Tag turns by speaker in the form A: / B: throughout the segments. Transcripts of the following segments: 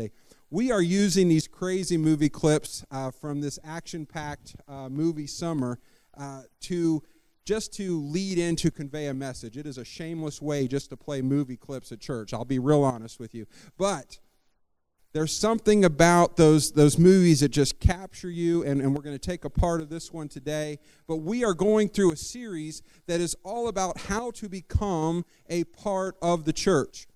A: Sunday. We are using these crazy movie clips uh, from this action packed uh, movie summer uh, to just to lead in to convey a message. It is a shameless way just to play movie clips at church. I'll be real honest with you. But there's something about those, those movies that just capture you, and, and we're going to take a part of this one today. But we are going through a series that is all about how to become a part of the church.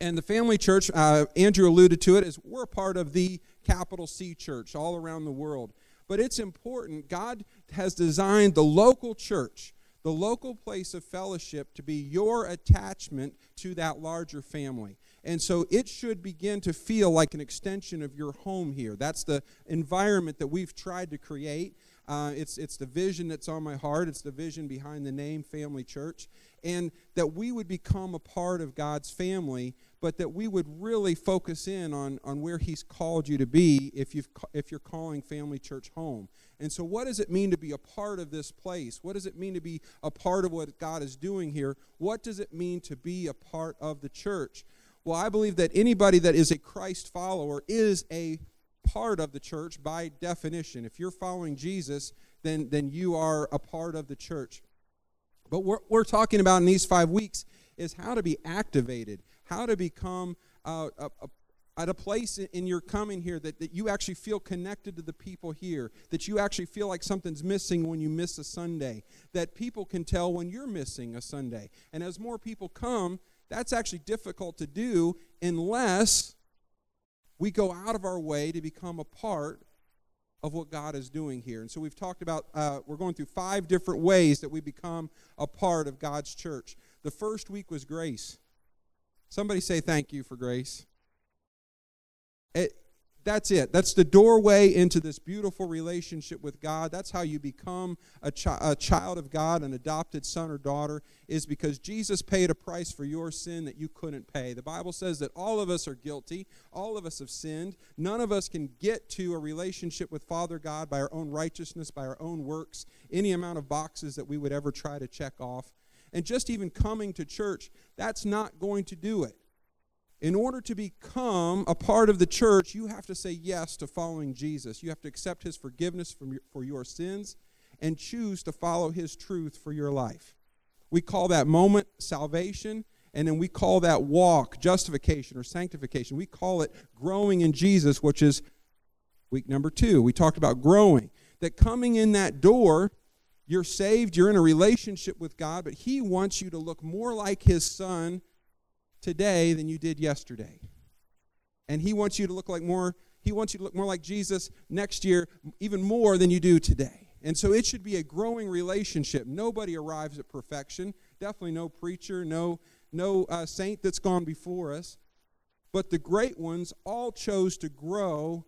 A: And the family church, uh, Andrew alluded to it, is we're part of the capital C church all around the world. But it's important. God has designed the local church, the local place of fellowship, to be your attachment to that larger family. And so it should begin to feel like an extension of your home here. That's the environment that we've tried to create. Uh, it's, it's the vision that's on my heart. It's the vision behind the name Family Church. And that we would become a part of God's family, but that we would really focus in on, on where He's called you to be if, you've, if you're calling Family Church home. And so, what does it mean to be a part of this place? What does it mean to be a part of what God is doing here? What does it mean to be a part of the church? Well, I believe that anybody that is a Christ follower is a part of the church by definition. If you're following Jesus, then, then you are a part of the church. But what we're talking about in these five weeks is how to be activated, how to become uh, a, a, at a place in your coming here that, that you actually feel connected to the people here, that you actually feel like something's missing when you miss a Sunday, that people can tell when you're missing a Sunday. And as more people come, that's actually difficult to do unless we go out of our way to become a part of what God is doing here. And so we've talked about, uh, we're going through five different ways that we become a part of God's church. The first week was grace. Somebody say thank you for grace. It, that's it. That's the doorway into this beautiful relationship with God. That's how you become a, chi- a, child of God, an adopted son or daughter, is because Jesus paid a price for your sin that you couldn't pay. The Bible says that all of us are guilty, all of us have sinned. None of us can get to a relationship with Father God by our own righteousness, by our own works, any amount of boxes that we would ever try to check off. And just even coming to church, that's not going to do it. In order to become a part of the church, you have to say yes to following Jesus. You have to accept his forgiveness your, for your sins and choose to follow his truth for your life. We call that moment salvation, and then we call that walk justification or sanctification. We call it growing in Jesus, which is week number two. We talked about growing. That coming in that door, you're saved, you're in a relationship with God, but he wants you to look more like his son today than you did yesterday. And he wants you to look like more he wants you to look more like Jesus next year even more than you do today. And so it should be a growing relationship. Nobody arrives at perfection. Definitely no preacher, no no uh, saint that's gone before us. But the great ones all chose to grow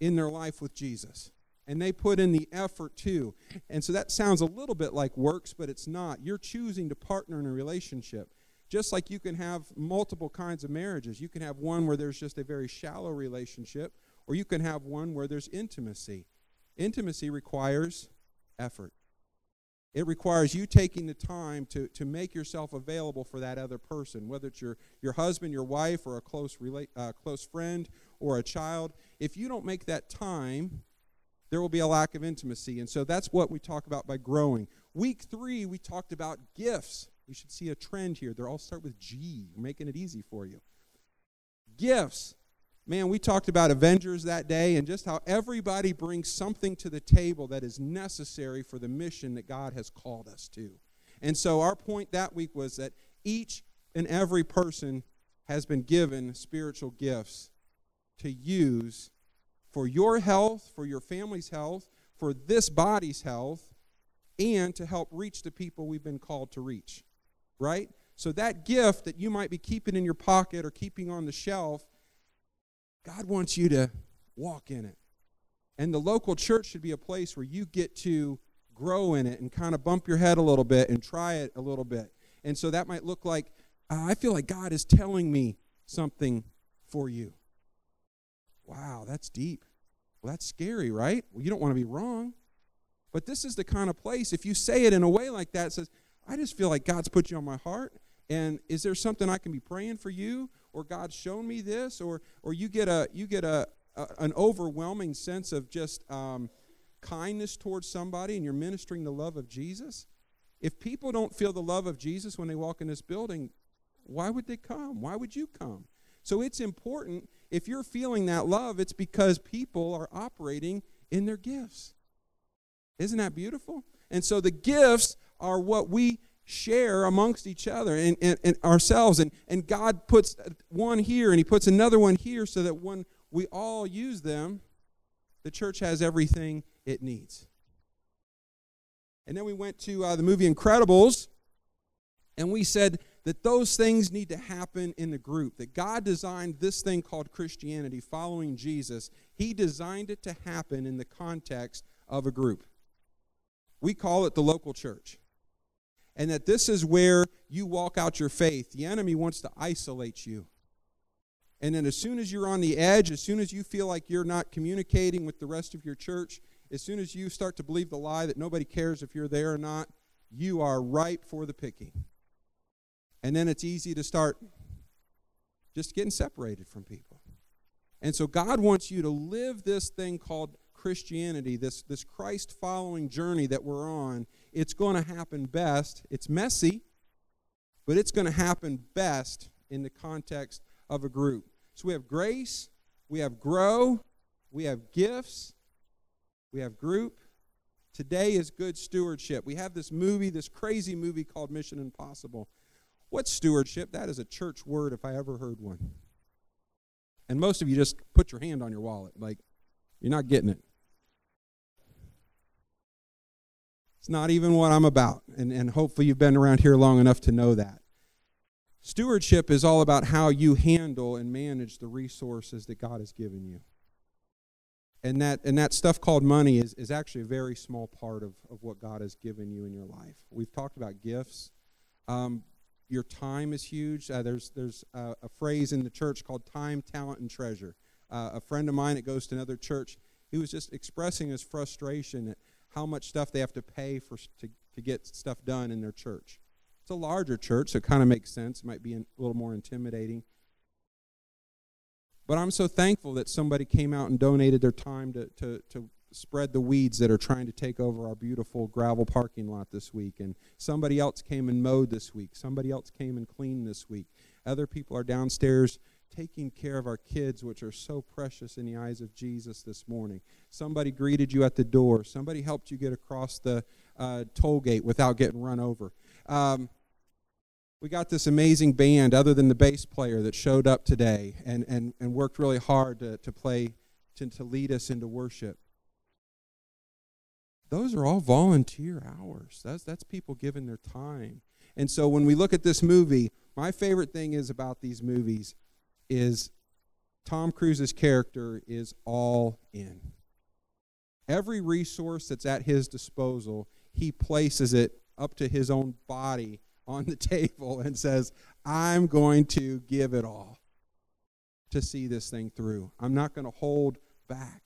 A: in their life with Jesus. And they put in the effort too. And so that sounds a little bit like works, but it's not. You're choosing to partner in a relationship. Just like you can have multiple kinds of marriages. You can have one where there's just a very shallow relationship, or you can have one where there's intimacy. Intimacy requires effort. It requires you taking the time to, to make yourself available for that other person, whether it's your, your husband, your wife, or a close, rela- uh, close friend or a child. If you don't make that time, there will be a lack of intimacy. And so that's what we talk about by growing. Week three, we talked about gifts. We should see a trend here. They're all start with G. We're making it easy for you. Gifts. Man, we talked about Avengers that day and just how everybody brings something to the table that is necessary for the mission that God has called us to. And so our point that week was that each and every person has been given spiritual gifts to use for your health, for your family's health, for this body's health, and to help reach the people we've been called to reach right? So that gift that you might be keeping in your pocket or keeping on the shelf, God wants you to walk in it. And the local church should be a place where you get to grow in it and kind of bump your head a little bit and try it a little bit. And so that might look like, uh, I feel like God is telling me something for you. Wow, that's deep. Well, that's scary, right? Well, you don't want to be wrong. But this is the kind of place, if you say it in a way like that, says, I just feel like God's put you on my heart, And is there something I can be praying for you? Or God's shown me this? Or, or you get, a, you get a, a an overwhelming sense of just um, kindness towards somebody and you're ministering the love of Jesus? If people don't feel the love of Jesus when they walk in this building, why would they come? Why would you come? So it's important if you're feeling that love, it's because people are operating in their gifts. Isn't that beautiful? And so the gifts are what we share amongst each other and, and, and, ourselves. And, and God puts one here and He puts another one here so that when we all use them, the church has everything it needs. And then we went to uh, the movie Incredibles, and we said that those things need to happen in the group. That God designed this thing called Christianity, following Jesus, He designed it to happen in the context of a group. We call it the local church. And that this is where you walk out your faith. The enemy wants to isolate you. And then, as soon as you're on the edge, as soon as you feel like you're not communicating with the rest of your church, as soon as you start to believe the lie that nobody cares if you're there or not, you are ripe for the picking. And then it's easy to start just getting separated from people. And so God wants you to live this thing called Christianity, this, this Christ following journey that we're on. It's going to happen best. It's messy, but it's going to happen best in the context of a group. So we have grace, we have grow, we have gifts, we have group. Today is good stewardship. We have this movie, this crazy movie called Mission Impossible. What's stewardship? That is a church word if I ever heard one. And most of you just put your hand on your wallet, like you're not getting it. It's not even what I'm about. And, and hopefully you've been around here long enough to know that. Stewardship is all about how you handle and manage the resources that God has given you. And that, and that stuff called money is, is actually a very small part of, of what God has given you in your life. We've talked about gifts. Um, your time is huge. Uh, there's there's a, a, phrase in the church called time, talent, and treasure. Uh, a friend of mine that goes to another church, he was just expressing his frustration at how much stuff they have to pay for to, to get stuff done in their church. It's a larger church, so it kind of makes sense. It might be a little more intimidating. But I'm so thankful that somebody came out and donated their time to, to, to spread the weeds that are trying to take over our beautiful gravel parking lot this week. And somebody else came and mowed this week. Somebody else came and cleaned this week. Other people are downstairs taking care of our kids, which are so precious in the eyes of Jesus this morning. Somebody greeted you at the door. Somebody helped you get across the uh, toll gate without getting run over. Um, we got this amazing band, other than the bass player, that showed up today and, and, and worked really hard to, to play, to, to lead us into worship those are all volunteer hours. That's, that's people giving their time. And so when we look at this movie, my favorite thing is about these movies is Tom Cruise's character is all in. Every resource that's at his disposal, he places it up to his own body on the table and says, I'm going to give it all to see this thing through. I'm not going to hold back.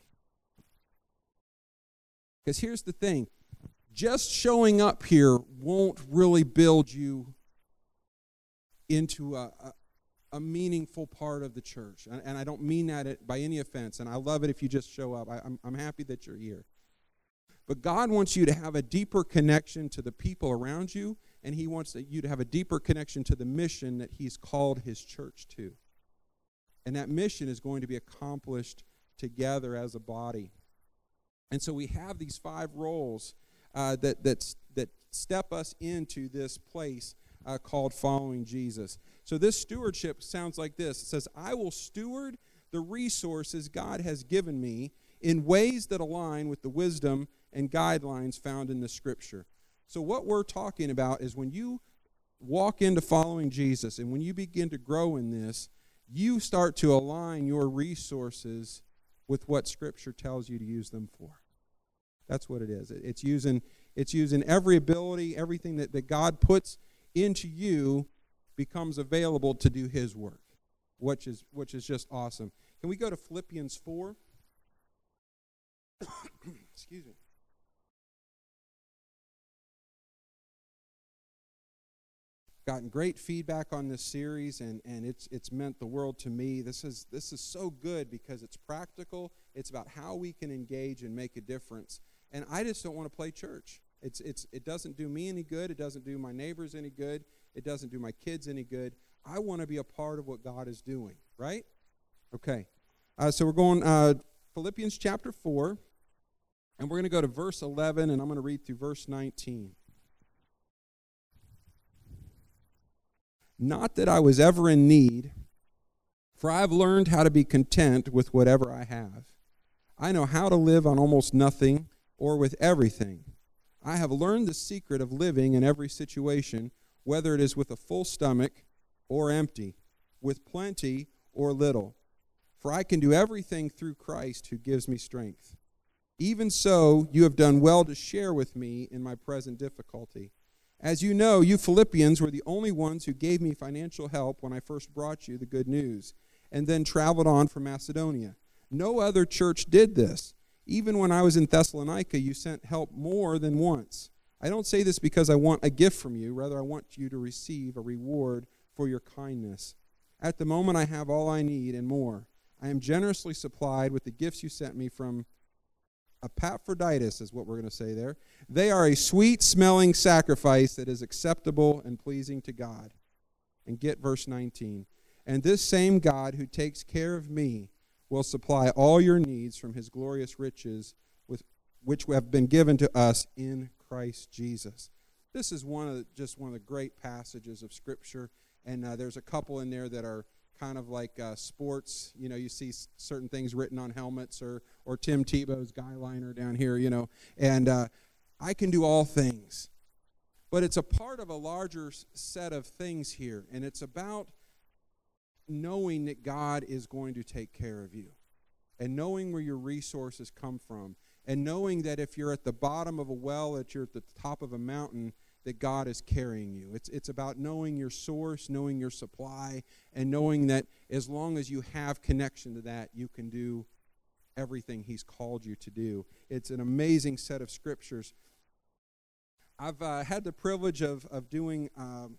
A: Because here's the thing just showing up here won't really build you into a, a, meaningful part of the church. And, and, I don't mean that by any offense. And I love it if you just show up. I, I'm, I'm happy that you're here. But God wants you to have a deeper connection to the people around you, and He wants you to have a deeper connection to the mission that He's called His church to. And that mission is going to be accomplished together as a body. And so we have these five roles uh, that, that, that step us into this place uh, called following Jesus. So this stewardship sounds like this it says, I will steward the resources God has given me in ways that align with the wisdom and guidelines found in the scripture. So, what we're talking about is when you walk into following Jesus and when you begin to grow in this, you start to align your resources with what Scripture tells you to use them for. That's what it is. It's using, it's using every ability, everything that, that God puts into you becomes available to do His work, which is, which is just awesome. Can we go to Philippians 4? Excuse me. gotten great feedback on this series, and, and it's, it's meant the world to me. This is, this is so good because it's practical, it's about how we can engage and make a difference. And I just don't want to play church. It's, it's, it doesn't do me any good, it doesn't do my neighbors any good, it doesn't do my kids any good. I want to be a part of what God is doing, right? Okay. Uh, so we're going uh, Philippians chapter 4, and we're going to go to verse 11, and I'm going to read through verse 19. Not that I was ever in need, for I have learned how to be content with whatever I have. I know how to live on almost nothing or with everything. I have learned the secret of living in every situation, whether it is with a full stomach or empty, with plenty or little. For I can do everything through Christ who gives me strength. Even so, you have done well to share with me in my present difficulty. As you know, you Philippians were the only ones who gave me financial help when I first brought you the good news, and then traveled on from Macedonia. No other church did this. Even when I was in Thessalonica, you sent help more than once. I don't say this because I want a gift from you, rather, I want you to receive a reward for your kindness. At the moment, I have all I need and more. I am generously supplied with the gifts you sent me from Epaphroditus, is what we're going to say there. They are a sweet smelling sacrifice that is acceptable and pleasing to God. And get verse 19. And this same God who takes care of me will supply all your needs from his glorious riches, with, which have been given to us in Christ Jesus. This is one of the, just one of the great passages of Scripture, and uh, there's a couple in there that are kind of like uh, sports. You know, you see certain things written on helmets, or or Tim Tebow's guy liner down here. You know, and uh, I can do all things, but it's a part of a larger set of things here, and it's about knowing that God is going to take care of you, and knowing where your resources come from, and knowing that if you're at the bottom of a well, that you're at the top of a mountain that God is carrying you. It's, it's about knowing your source, knowing your supply, and knowing that as long as you have connection to that, you can do everything He's called you to do. It's an amazing set of scriptures. I've uh, had the privilege of, of doing, um,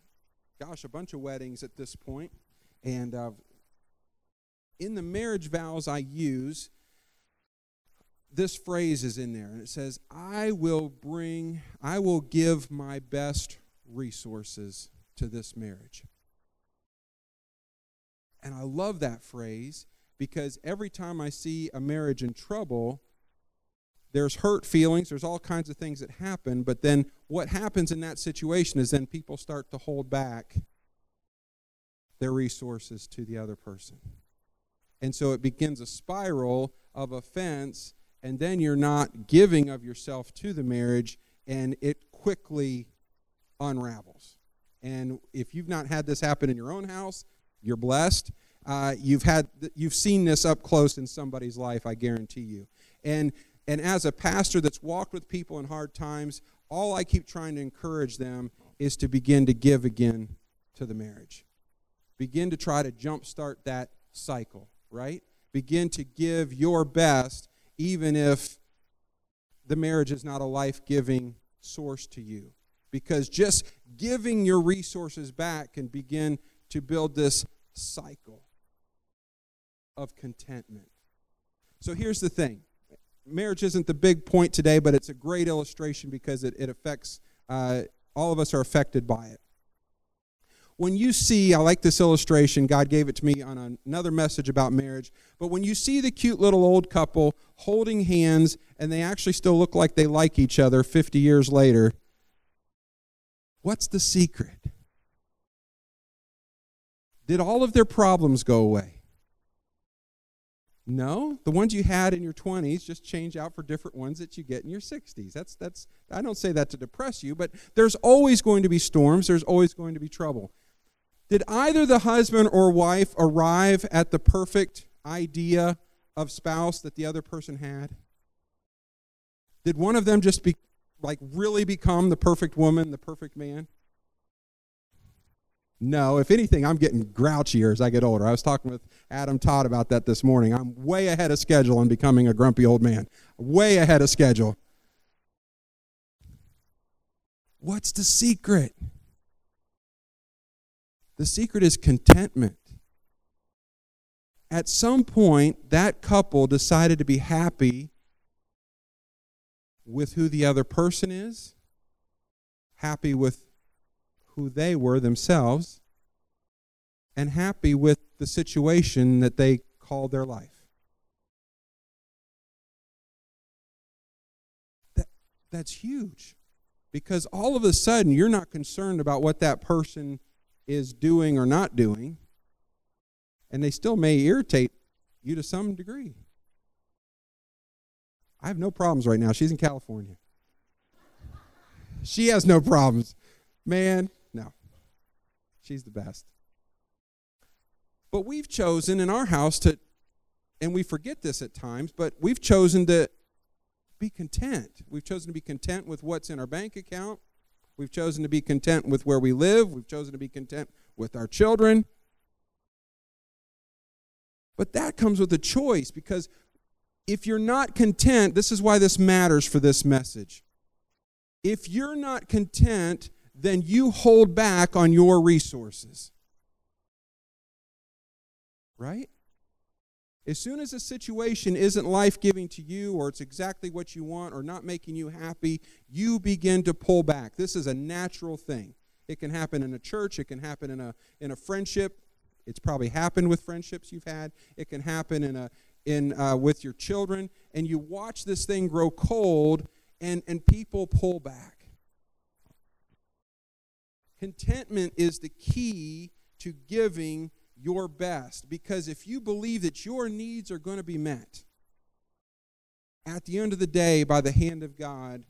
A: gosh, a bunch of weddings at this point, And uh, in the marriage vows I use, this phrase is in there, and it says, I will bring, I will give my best resources to this marriage. And I love that phrase because every time I see a marriage in trouble, there's hurt feelings, there's all kinds of things that happen, but then what happens in that situation is then people start to hold back their resources to the other person. And so it begins a spiral of offense and then you're not giving of yourself to the marriage, and it quickly unravels. And if you've not had this happen in your own house, you're blessed. Uh, you've had you've seen this up close in somebody's life, I guarantee you. And and as a pastor that's walked with people in hard times, all I keep trying to encourage them is to begin to give again to the marriage. Begin to try to jumpstart that cycle, right? Begin to give your best even if the marriage is not a life giving source to you. Because just giving your resources back can begin to build this cycle of contentment. So here's the thing marriage isn't the big point today, but it's a great illustration because it, it affects, uh, all of us are affected by it when you see, I like this illustration, God gave it to me on another message about marriage, but when you see the cute little old couple holding hands and they actually still look like they like each other 50 years later, what's the secret? Did all of their problems go away? No, the ones you had in your 20s just change out for different ones that you get in your 60s. That's that's I don't say that to depress you, but there's always going to be storms, there's always going to be trouble. Did either the husband or wife arrive at the perfect idea of spouse that the other person had? Did one of them just be like really become the perfect woman, the perfect man? No, if anything, I'm getting grouchier as I get older. I was talking with Adam Todd about that this morning. I'm way ahead of schedule on becoming a grumpy old man. Way ahead of schedule. What's the secret? The secret is contentment. At some point, that couple decided to be happy with who the other person is, happy with who they were themselves, and happy with the situation that they called their life. That, that's huge because all of a sudden you're not concerned about what that person is doing or not doing, and they still may irritate you to some degree. I have no problems right now. She's in California. She has no problems. Man, no. She's the best. But we've chosen in our house to, and we forget this at times, but we've chosen to be content. We've chosen to be content with what's in our bank account. We've chosen to be content with where we live. We've chosen to be content with our children. But that comes with a choice because if you're not content, this is why this matters for this message. If you're not content, then you hold back on your resources. Right? As soon as a situation isn't life giving to you, or it's exactly what you want, or not making you happy, you begin to pull back. This is a natural thing. It can happen in a church, it can happen in a, in a friendship. It's probably happened with friendships you've had. It can happen in a, in, uh, with your children, and you watch this thing grow cold, and, and people pull back. Contentment is the key to giving your best because if you believe that your needs are going to be met at the end of the day by the hand of God,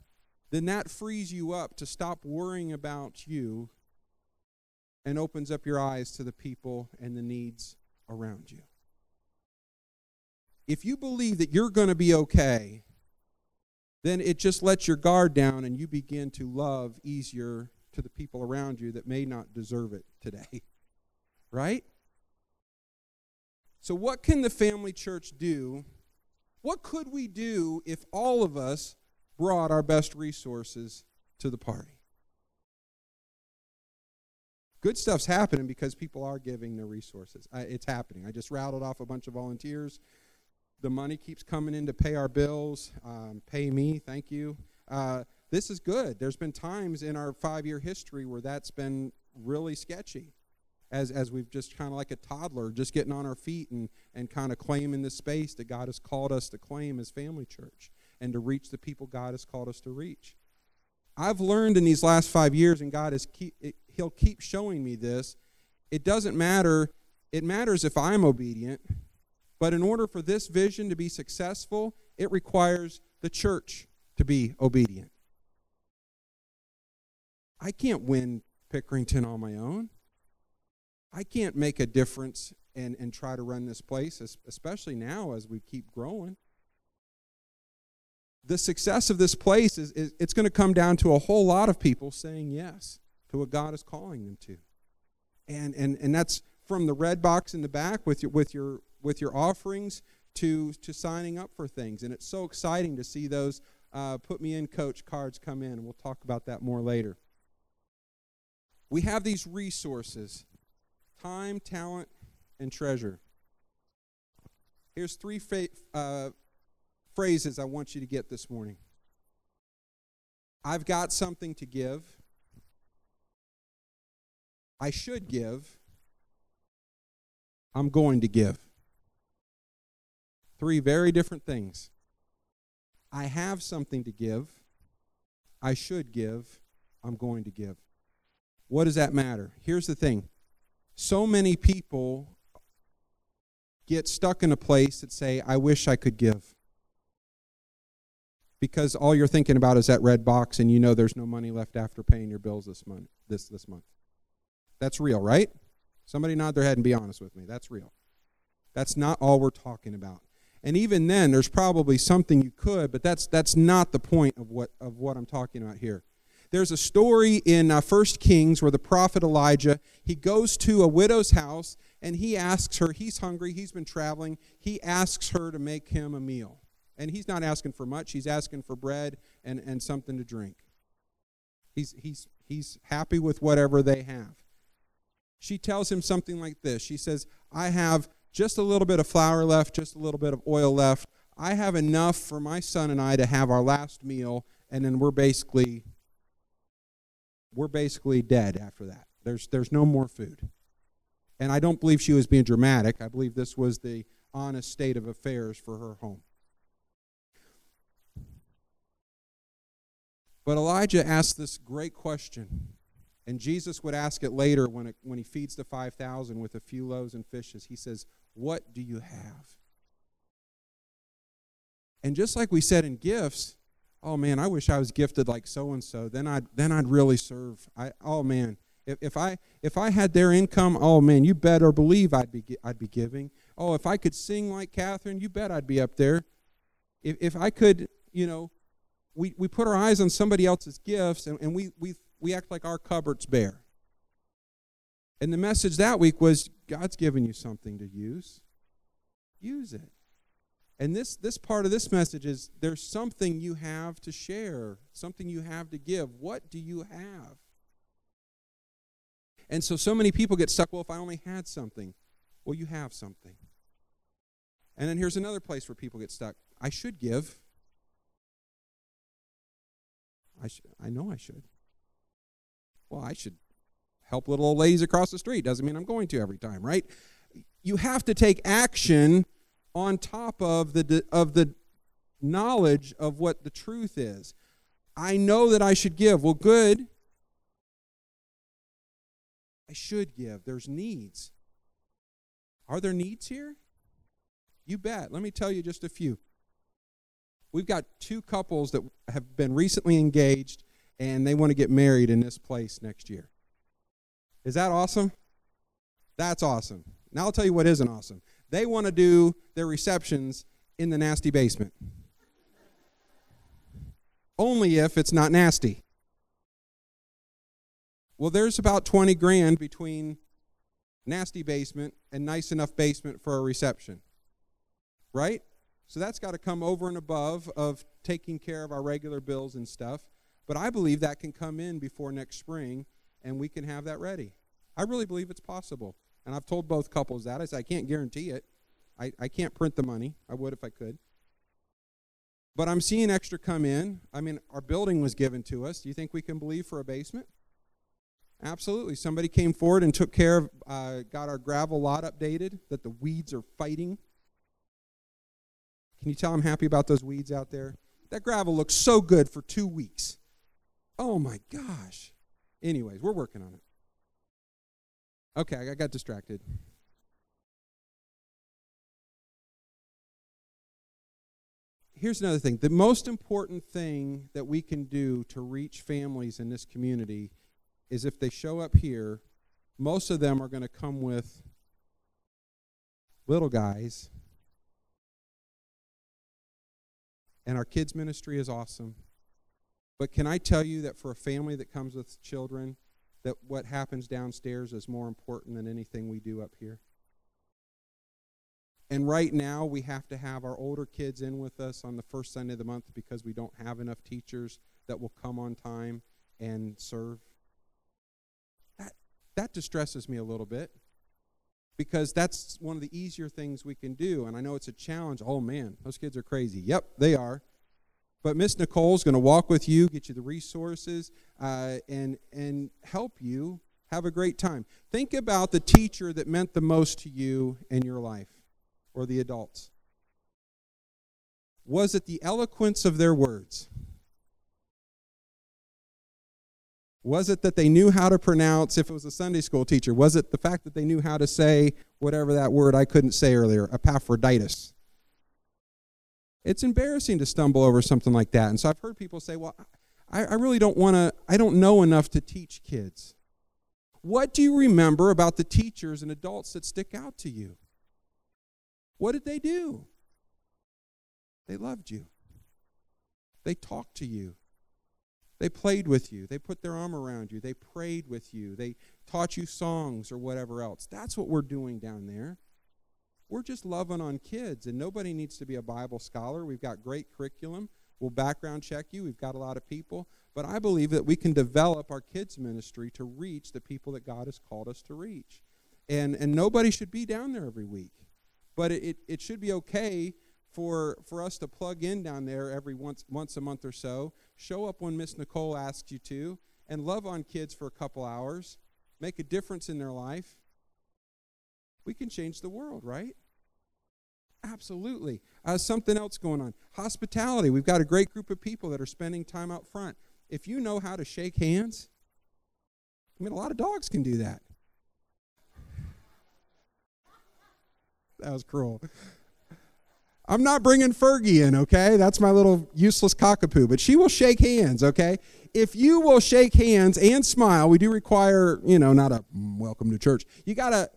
A: then that frees you up to stop worrying about you and opens up your eyes to the people and the needs around you. If you believe that you're going to be okay, then it just lets your guard down and you begin to love easier to the people around you that may not deserve it today. Right? So, what can the family church do? What could we do if all of us brought our best resources to the party? Good stuff's happening because people are giving their resources. it's happening. I just rattled off a bunch of volunteers. The money keeps coming in to pay our bills. Um, pay me, thank you. Uh, this is good. There's been times in our five year history where that's been really sketchy as, as we've just kind of like a toddler, just getting on our feet and, and kind of claiming the space that God has called us to claim as family church and to reach the people God has called us to reach. I've learned in these last five years, and God is keep, it, He'll keep showing me this. It doesn't matter, it matters if I'm obedient, but in order for this vision to be successful, it requires the church to be obedient. I can't win Pickerington on my own. I can't make a difference and, and try to run this place, especially now as we keep growing. The success of this place is, is it's going to come down to a whole lot of people saying yes to what God is calling them to. And, and, and that's from the red box in the back with your, with your, with your offerings to, to signing up for things. And it's so exciting to see those uh, put me in coach cards come in. And we'll talk about that more later. We have these resources time, talent, and treasure. Here's three fa- uh, phrases I want you to get this morning I've got something to give. I should give. I'm going to give. Three very different things. I have something to give. I should give. I'm going to give. What does that matter? Here's the thing so many people get stuck in a place that say, I wish I could give. Because all you're thinking about is that red box and you know there's no money left after paying your bills this month this, this month. That's real, right? Somebody nod their head and be honest with me. That's real. That's not all we're talking about. And even then, there's probably something you could, but that's that's not the point of what of what I'm talking about here. There's a story in uh, 1 Kings where the prophet Elijah, he goes to a widow's house and he asks her, he's hungry, he's been traveling, he asks her to make him a meal. And he's not asking for much, he's asking for bread and, and something to drink. He's, he's, he's happy with whatever they have. she tells him something like this. She says, I have just a little bit of flour left, just a little bit of oil left. I have enough for my son and I to have our last meal, and then we're basically we're basically dead after that. There's there's no more food. And I don't believe she was being dramatic. I believe this was the honest state of affairs for her home. But Elijah asked this great question. And Jesus would ask it later when, it, when he feeds the 5,000 with a few loaves and fishes. He says, What do you have? And just like we said in gifts, oh man, I wish I was gifted like so and so. Then I'd then I'd really serve. I oh man, if, if I if I had their income, oh man, you better believe I'd be I'd be giving. Oh, if I could sing like Catherine, you bet I'd be up there. If if I could, you know, we, we put our eyes on somebody else's gifts and, and we, we, we act like our cupboard's bare. And the message that week was God's given you something to use. Use it. And this, this part of this message is there's something you have to share, something you have to give. What do you have? And so, so many people get stuck. Well, if I only had something, well, you have something. And then here's another place where people get stuck. I should give. I, sh- I know I should. Well, I should help little old ladies across the street. Doesn't mean I'm going to every time, right? You have to take action on top of the, of the knowledge of what the truth is. I know that I should give. Well, good. I should give. There's needs. Are there needs here? You bet. Let me tell you just a few we've got two couples that have been recently engaged and they want to get married in this place next year. Is that awesome? That's awesome. Now I'll tell you what isn't awesome. They want to do their receptions in the nasty basement. Only if it's not nasty. Well, there's about 20 grand between nasty basement and nice enough basement for a reception. Right? So that's got to come over and above of taking care of our regular bills and stuff. But I believe that can come in before next spring and we can have that ready. I really believe it's possible. And I've told both couples that. I said, I can't guarantee it. I, I can't print the money. I would if I could. But I'm seeing extra come in. I mean, our building was given to us. Do you think we can believe for a basement? Absolutely. Somebody came forward and took care of, uh, got our gravel lot updated, that the weeds are fighting can you tell I'm happy about those weeds out there? That gravel looks so good for two weeks. Oh my gosh. Anyways, we're working on it. Okay, I got distracted. Here's another thing. The most important thing that we can do to reach families in this community is if they show up here, most of them are going to come with little guys and our kids' ministry is awesome. But can I tell you that for a family that comes with children, that what happens downstairs is more important than anything we do up here? And right now, we have to have our older kids in with us on the first Sunday of the month because we don't have enough teachers that will come on time and serve. That, that distresses me a little bit because that's one of the easier things we can do. And I know it's a challenge. Oh man, those kids are crazy. Yep, they are. But Miss Nicole's going to walk with you, get you the resources, uh, and and help you have a great time. Think about the teacher that meant the most to you in your life, or the adults. Was it the eloquence of their words? Was it that they knew how to pronounce, if it was a Sunday school teacher, was it the fact that they knew how to say whatever that word I couldn't say earlier, Epaphroditus? It's embarrassing to stumble over something like that. And so I've heard people say, well, I, I really don't want to, I don't know enough to teach kids. What do you remember about the teachers and adults that stick out to you? What did they do? They loved you. They talked to you. They played with you. They put their arm around you. They prayed with you. They taught you songs or whatever else. That's what we're doing down there. We're just loving on kids, and nobody needs to be a Bible scholar. We've got great curriculum. We'll background check you. We've got a lot of people. But I believe that we can develop our kids' ministry to reach the people that God has called us to reach. And, and nobody should be down there every week. But it, it, it should be okay for, for us to plug in down there every once, once a month or so, show up when Miss Nicole asks you to, and love on kids for a couple hours, make a difference in their life. We can change the world, right? Absolutely. Uh, something else going on. Hospitality. We've got a great group of people that are spending time out front. If you know how to shake hands, I mean, a lot of dogs can do that. That was cruel. I'm not bringing Fergie in, okay? That's my little useless cockapoo, but she will shake hands, okay? If you will shake hands and smile, we do require, you know, not a welcome to church. You got to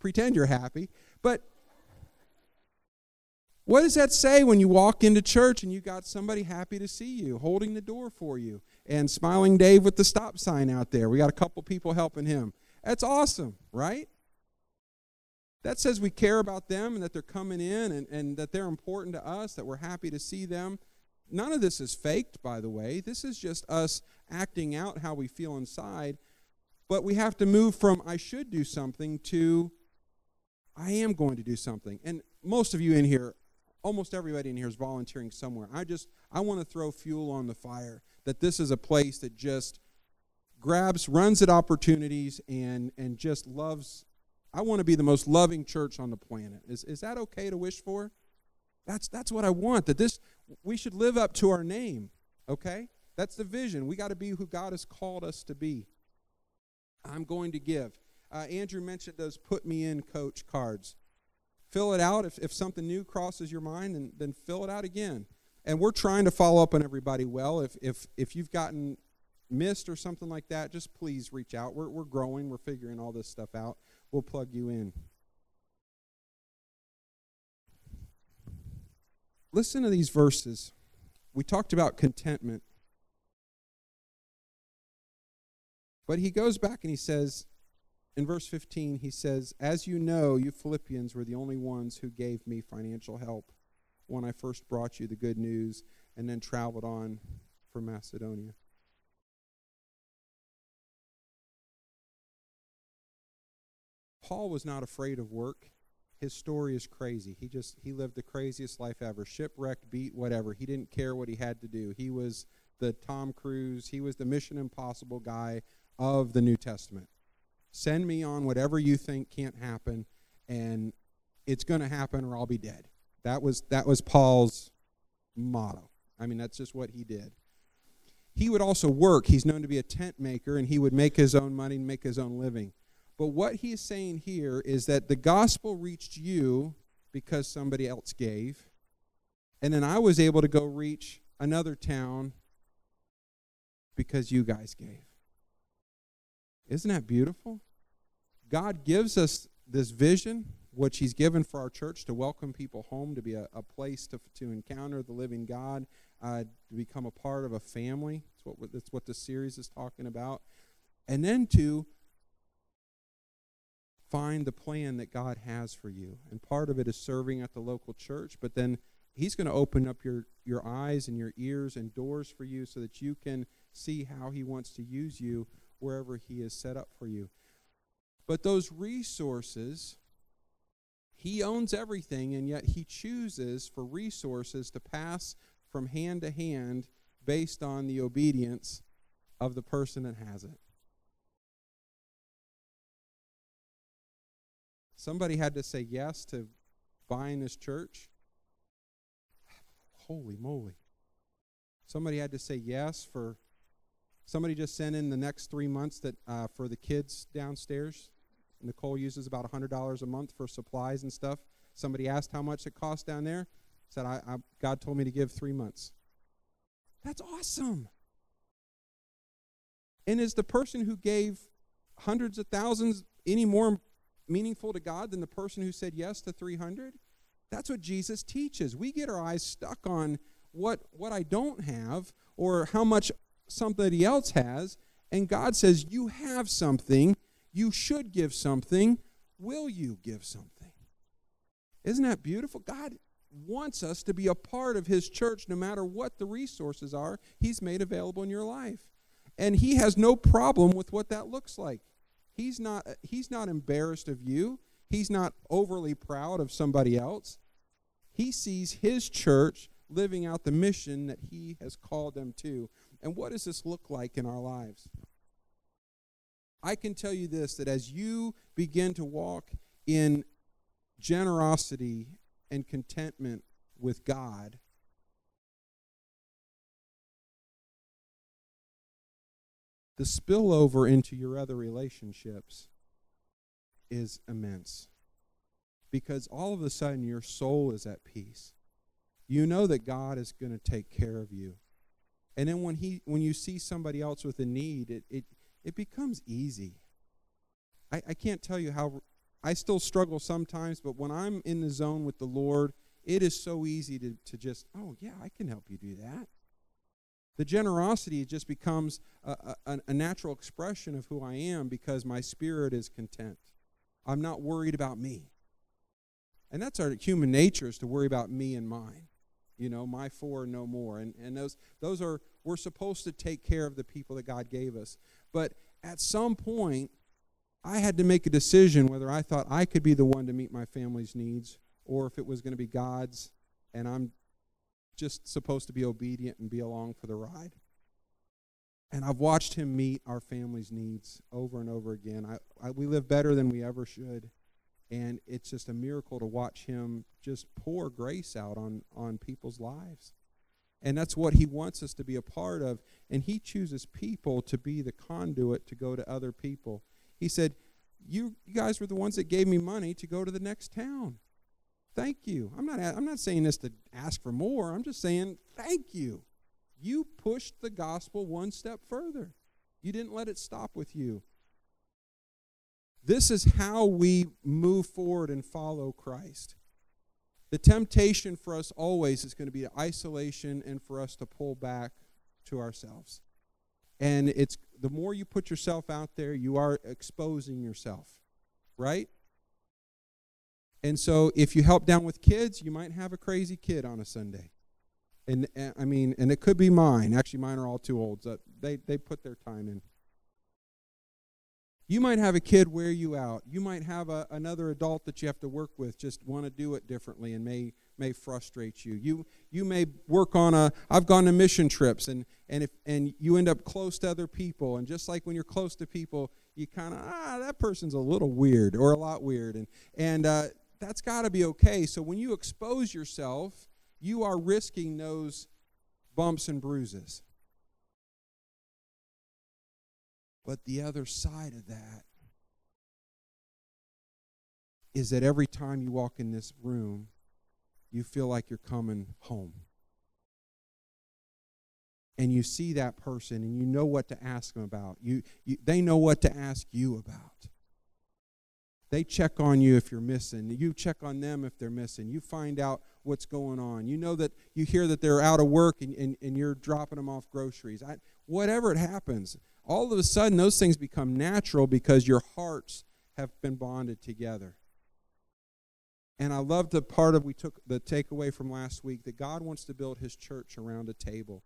A: pretend you're happy, but what does that say when you walk into church and you got somebody happy to see you, holding the door for you, and smiling Dave with the stop sign out there? We got a couple people helping him. That's awesome, right? That says we care about them and that they're coming in and, and that they're important to us, that we're happy to see them. None of this is faked, by the way. This is just us acting out how we feel inside. But we have to move from I should do something to I am going to do something. And most of you in here almost everybody in here is volunteering somewhere. I just I want to throw fuel on the fire that this is a place that just grabs, runs at opportunities, and and just loves. I want to be the most loving church on the planet. Is is that okay to wish for? That's that's what I want. That this we should live up to our name. Okay, that's the vision. We got to be who God has called us to be. I'm going to give. Uh, Andrew mentioned those put me in coach cards fill it out. If, if something new crosses your mind, then, then fill it out again. And we're trying to follow up on everybody well. If, if, if you've gotten missed or something like that, just please reach out. We're, we're growing, we're figuring all this stuff out. We'll plug you in. Listen to these verses. We talked about contentment. But he goes back and he says, in verse 15, he says, As you know, you Philippians were the only ones who gave me financial help when I first brought you the good news and then traveled on from Macedonia. Paul was not afraid of work. His story is crazy. He just he lived the craziest life ever. Shipwrecked, beat, whatever. He didn't care what he had to do. He was the Tom Cruise, he was the Mission Impossible guy of the New Testament. Send me on whatever you think can't happen, and it's going to happen or I'll be dead. That was, that was Paul's motto. I mean, that's just what he did. He would also work. He's known to be a tent maker, and he would make his own money and make his own living. But what he is saying here is that the gospel reached you because somebody else gave. And then I was able to go reach another town because you guys gave. Isn't that beautiful? God gives us this vision, which He's given for our church to welcome people home, to be a, a place to, to encounter the living God, uh, to become a part of a family. That's what, that's what this series is talking about. And then to find the plan that God has for you. And part of it is serving at the local church, but then He's going to open up your, your eyes and your ears and doors for you so that you can see how He wants to use you wherever He has set up for you. But those resources, He owns everything, and yet He chooses for resources to pass from hand to hand based on the obedience of the person that has it. Somebody had to say yes to buying this church. Holy moly. Somebody had to say yes for Somebody just sent in the next three months that uh, for the kids downstairs. Nicole uses about $100 a month for supplies and stuff. Somebody asked how much it cost down there. Said, I, I, God told me to give three months. That's awesome. And is the person who gave hundreds of thousands any more meaningful to God than the person who said yes to 300? That's what Jesus teaches. We get our eyes stuck on what, what I don't have or how much somebody else has, and God says, You have something, you should give something, will you give something? Isn't that beautiful? God wants us to be a part of His church no matter what the resources are He's made available in your life. And He has no problem with what that looks like. He's not, he's not embarrassed of you, He's not overly proud of somebody else. He sees His church living out the mission that He has called them to. And what does this look like in our lives? I can tell you this that as you begin to walk in generosity and contentment with God, the spillover into your other relationships is immense. Because all of a sudden your soul is at peace. You know that God is going to take care of you. And then when he when you see somebody else with a need, it it, it becomes easy. I, I can't tell you how I still struggle sometimes, but when I'm in the zone with the Lord, it is so easy to, to just, oh, yeah, I can help you do that. The generosity just becomes a, a, a, natural expression of who I am because my spirit is content. I'm not worried about me. And that's our human nature is to worry about me and mine. You know, my four no more. And, and those, those are, we're supposed to take care of the people that God gave us. But at some point, I had to make a decision whether I thought I could be the one to meet my family's needs or if it was going to be God's and I'm just supposed to be obedient and be along for the ride. And I've watched him meet our family's needs over and over again. I, I, we live better than we ever should. And it's just a miracle to watch him just pour grace out on, on people's lives. And that's what he wants us to be a part of. And he chooses people to be the conduit to go to other people. He said, you, you guys were the ones that gave me money to go to the next town. Thank you. I'm not, I'm not saying this to ask for more. I'm just saying thank you. You pushed the gospel one step further. You didn't let it stop with you. This is how we move forward and follow Christ. The temptation for us always is going to be isolation and for us to pull back to ourselves. And it's the more you put yourself out there, you are exposing yourself, right? And so if you help down with kids, you might have a crazy kid on a Sunday. And, and I mean, and it could be mine. Actually, mine are all too old. So they, they put their time in. You might have a kid wear you out. You might have a, another adult that you have to work with just want to do it differently and may may frustrate you. You you may work on a I've gone to mission trips and and if and you end up close to other people and just like when you're close to people, you kind of ah that person's a little weird or a lot weird and and uh, that's got to be okay. So when you expose yourself, you are risking those bumps and bruises. But the other side of that is that every time you walk in this room, you feel like you're coming home. And you see that person and you know what to ask them about. You, you, they know what to ask you about. They check on you if you're missing. You check on them if they're missing. You find out what's going on. You know that you hear that they're out of work and, and, and you're dropping them off groceries. I, whatever it happens, all of a sudden those things become natural because your hearts have been bonded together. And I love the part of we took the takeaway from last week that God wants to build his church around a table.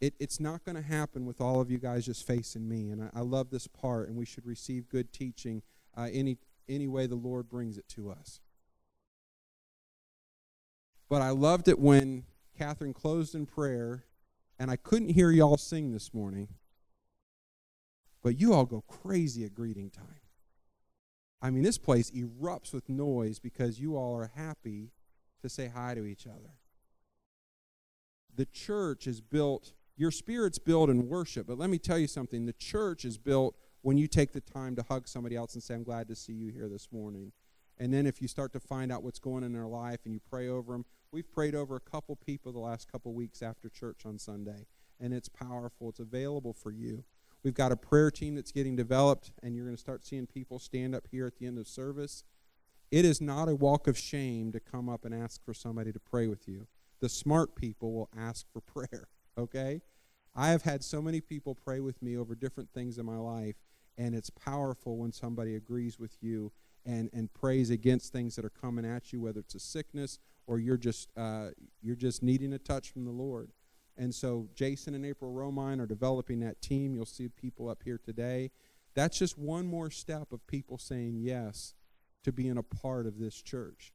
A: It, it's not going to happen with all of you guys just facing me. And I, I love this part, and we should receive good teaching uh, any, any way the Lord brings it to us. But I loved it when Catherine closed in prayer, and I couldn't hear y'all sing this morning. But you all go crazy at greeting time. I mean, this place erupts with noise because you all are happy to say hi to each other. The church is built, your spirit's built in worship, but let me tell you something the church is built when you take the time to hug somebody else and say, I'm glad to see you here this morning. And then if you start to find out what's going on in their life and you pray over them, we've prayed over a couple people the last couple weeks after church on Sunday, and it's powerful. It's available for you. We've got a prayer team that's getting developed, and you're going to start seeing people stand up here at the end of service. It is not a walk of shame to come up and ask for somebody to pray with you. The smart people will ask for prayer, okay? I have had so many people pray with me over different things in my life, and it's powerful when somebody agrees with you and, and prays against things that are coming at you, whether it's a sickness or you're just uh, you're just needing a touch from the Lord. And so Jason and April Romine are developing that team. You'll see people up here today. That's just one more step of people saying yes to being a part of this church.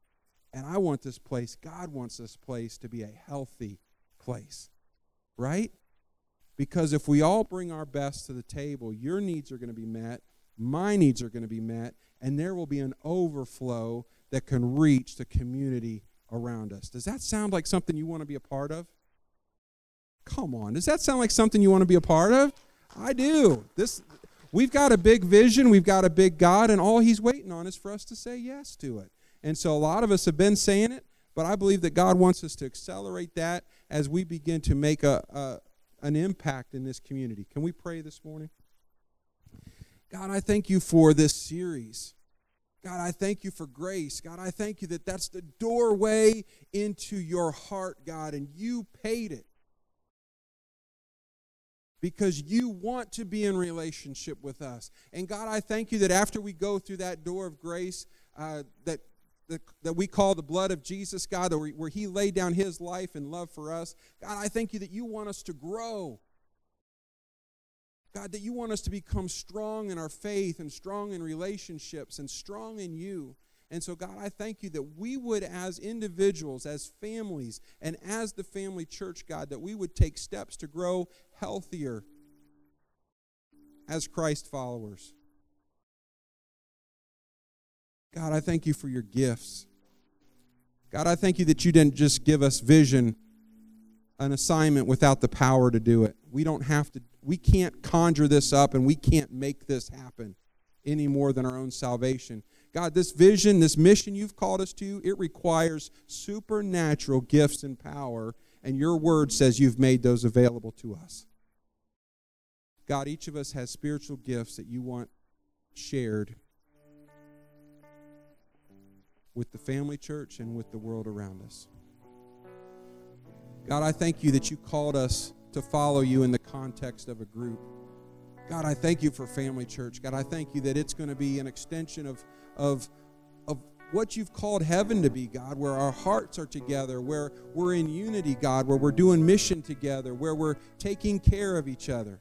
A: And I want this place, God wants this place to be a healthy place, right? Because if we all bring our best to the table, your needs are going to be met, my needs are going to be met, and there will be an overflow that can reach the community around us. Does that sound like something you want to be a part of? Come on. Does that sound like something you want to be a part of? I do. This we've got a big vision, we've got a big God, and all he's waiting on is for us to say yes to it. And so a lot of us have been saying it, but I believe that God wants us to accelerate that as we begin to make a, a an impact in this community. Can we pray this morning? God, I thank you for this series. God, I thank you for grace. God, I thank you that that's the doorway into your heart, God, and you paid it because you want to be in relationship with us. And God, I thank you that after we go through that door of grace, uh, that, that, that we call the blood of Jesus, God, where, where He laid down His life and love for us, God, I thank you that you want us to grow. God, that you want us to become strong in our faith and strong in relationships and strong in you. And so, God, I thank you that we would, as individuals, as families, and as the family church, God, that we would take steps to grow healthier as Christ followers. God, I thank you for your gifts. God, I thank you that you didn't just give us vision, an assignment without the power to do it. We don't have to, we can't conjure this up and we can't make this happen any more than our own salvation. God, this vision, this mission you've called us to, it requires supernatural gifts and power, and your word says you've made those available to us. God, each of us has spiritual gifts that you want shared with the family church and with the world around us. God, I thank you that you called us to follow you in the context of a group. God, I thank you for Family Church. God, I thank you that it's going to be an extension of, of, of what you've called heaven to be, God, where our hearts are together, where we're in unity, God, where we're doing mission together, where we're taking care of each other.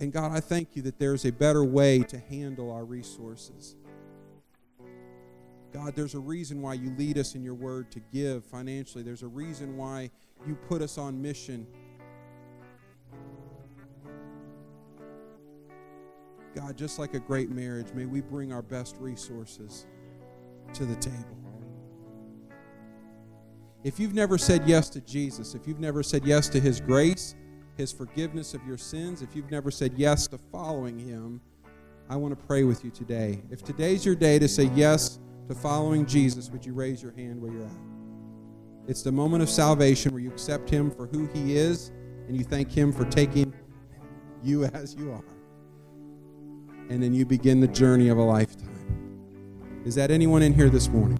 A: And God, I thank you that there's a better way to handle our resources. God, there's a reason why you lead us in your word to give financially. There's a reason why you put us on mission. God, just like a great marriage, may we bring our best resources to the table. If you've never said yes to Jesus, if you've never said yes to his grace, his forgiveness of your sins, if you've never said yes to following him, I want to pray with you today. If today's your day to say yes to following Jesus, would you raise your hand where you're at? It's the moment of salvation where you accept Him for who He is and you thank Him for taking you as you are. And then you begin the journey of a lifetime. Is that anyone in here this morning?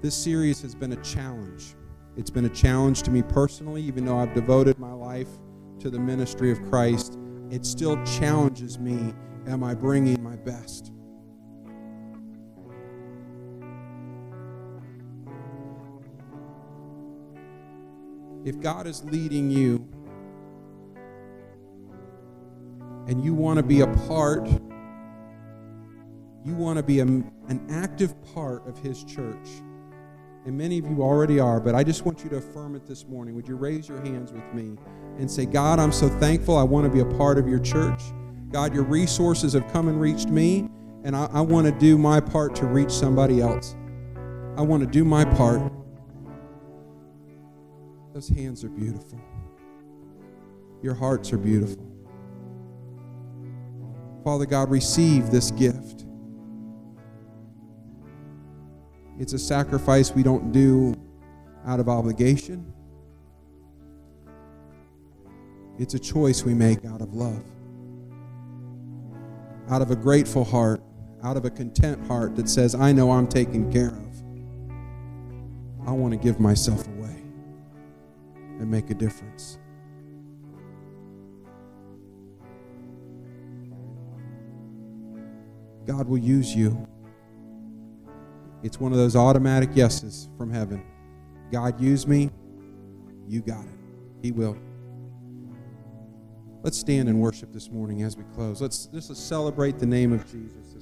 A: This series has been a challenge. It's been a challenge to me personally, even though I've devoted my life to the ministry of Christ it still challenges me am I bringing my best? If God is leading you and you want to be a part, you want to be a, an active part of His church. And many of you already are, but I just want you to affirm it this morning. Would you raise your hands with me? and say, God, I'm so thankful. I want to be a part of your church. God, your resources have come and reached me, and I, I want to do my part to reach somebody else. I want to do my part. Those hands are beautiful. Your hearts are beautiful. Father God, receive this gift. It's a sacrifice we don't do out of obligation. It's a choice we make out of love, out of a grateful heart, out of a content heart that says, I know I'm taken care of. I want to give myself and make a difference. God will use you. It's one of those automatic yeses from heaven. God, use me. You got it. He will. Let's stand and worship this morning as we close. Let's, let's celebrate the name of Jesus.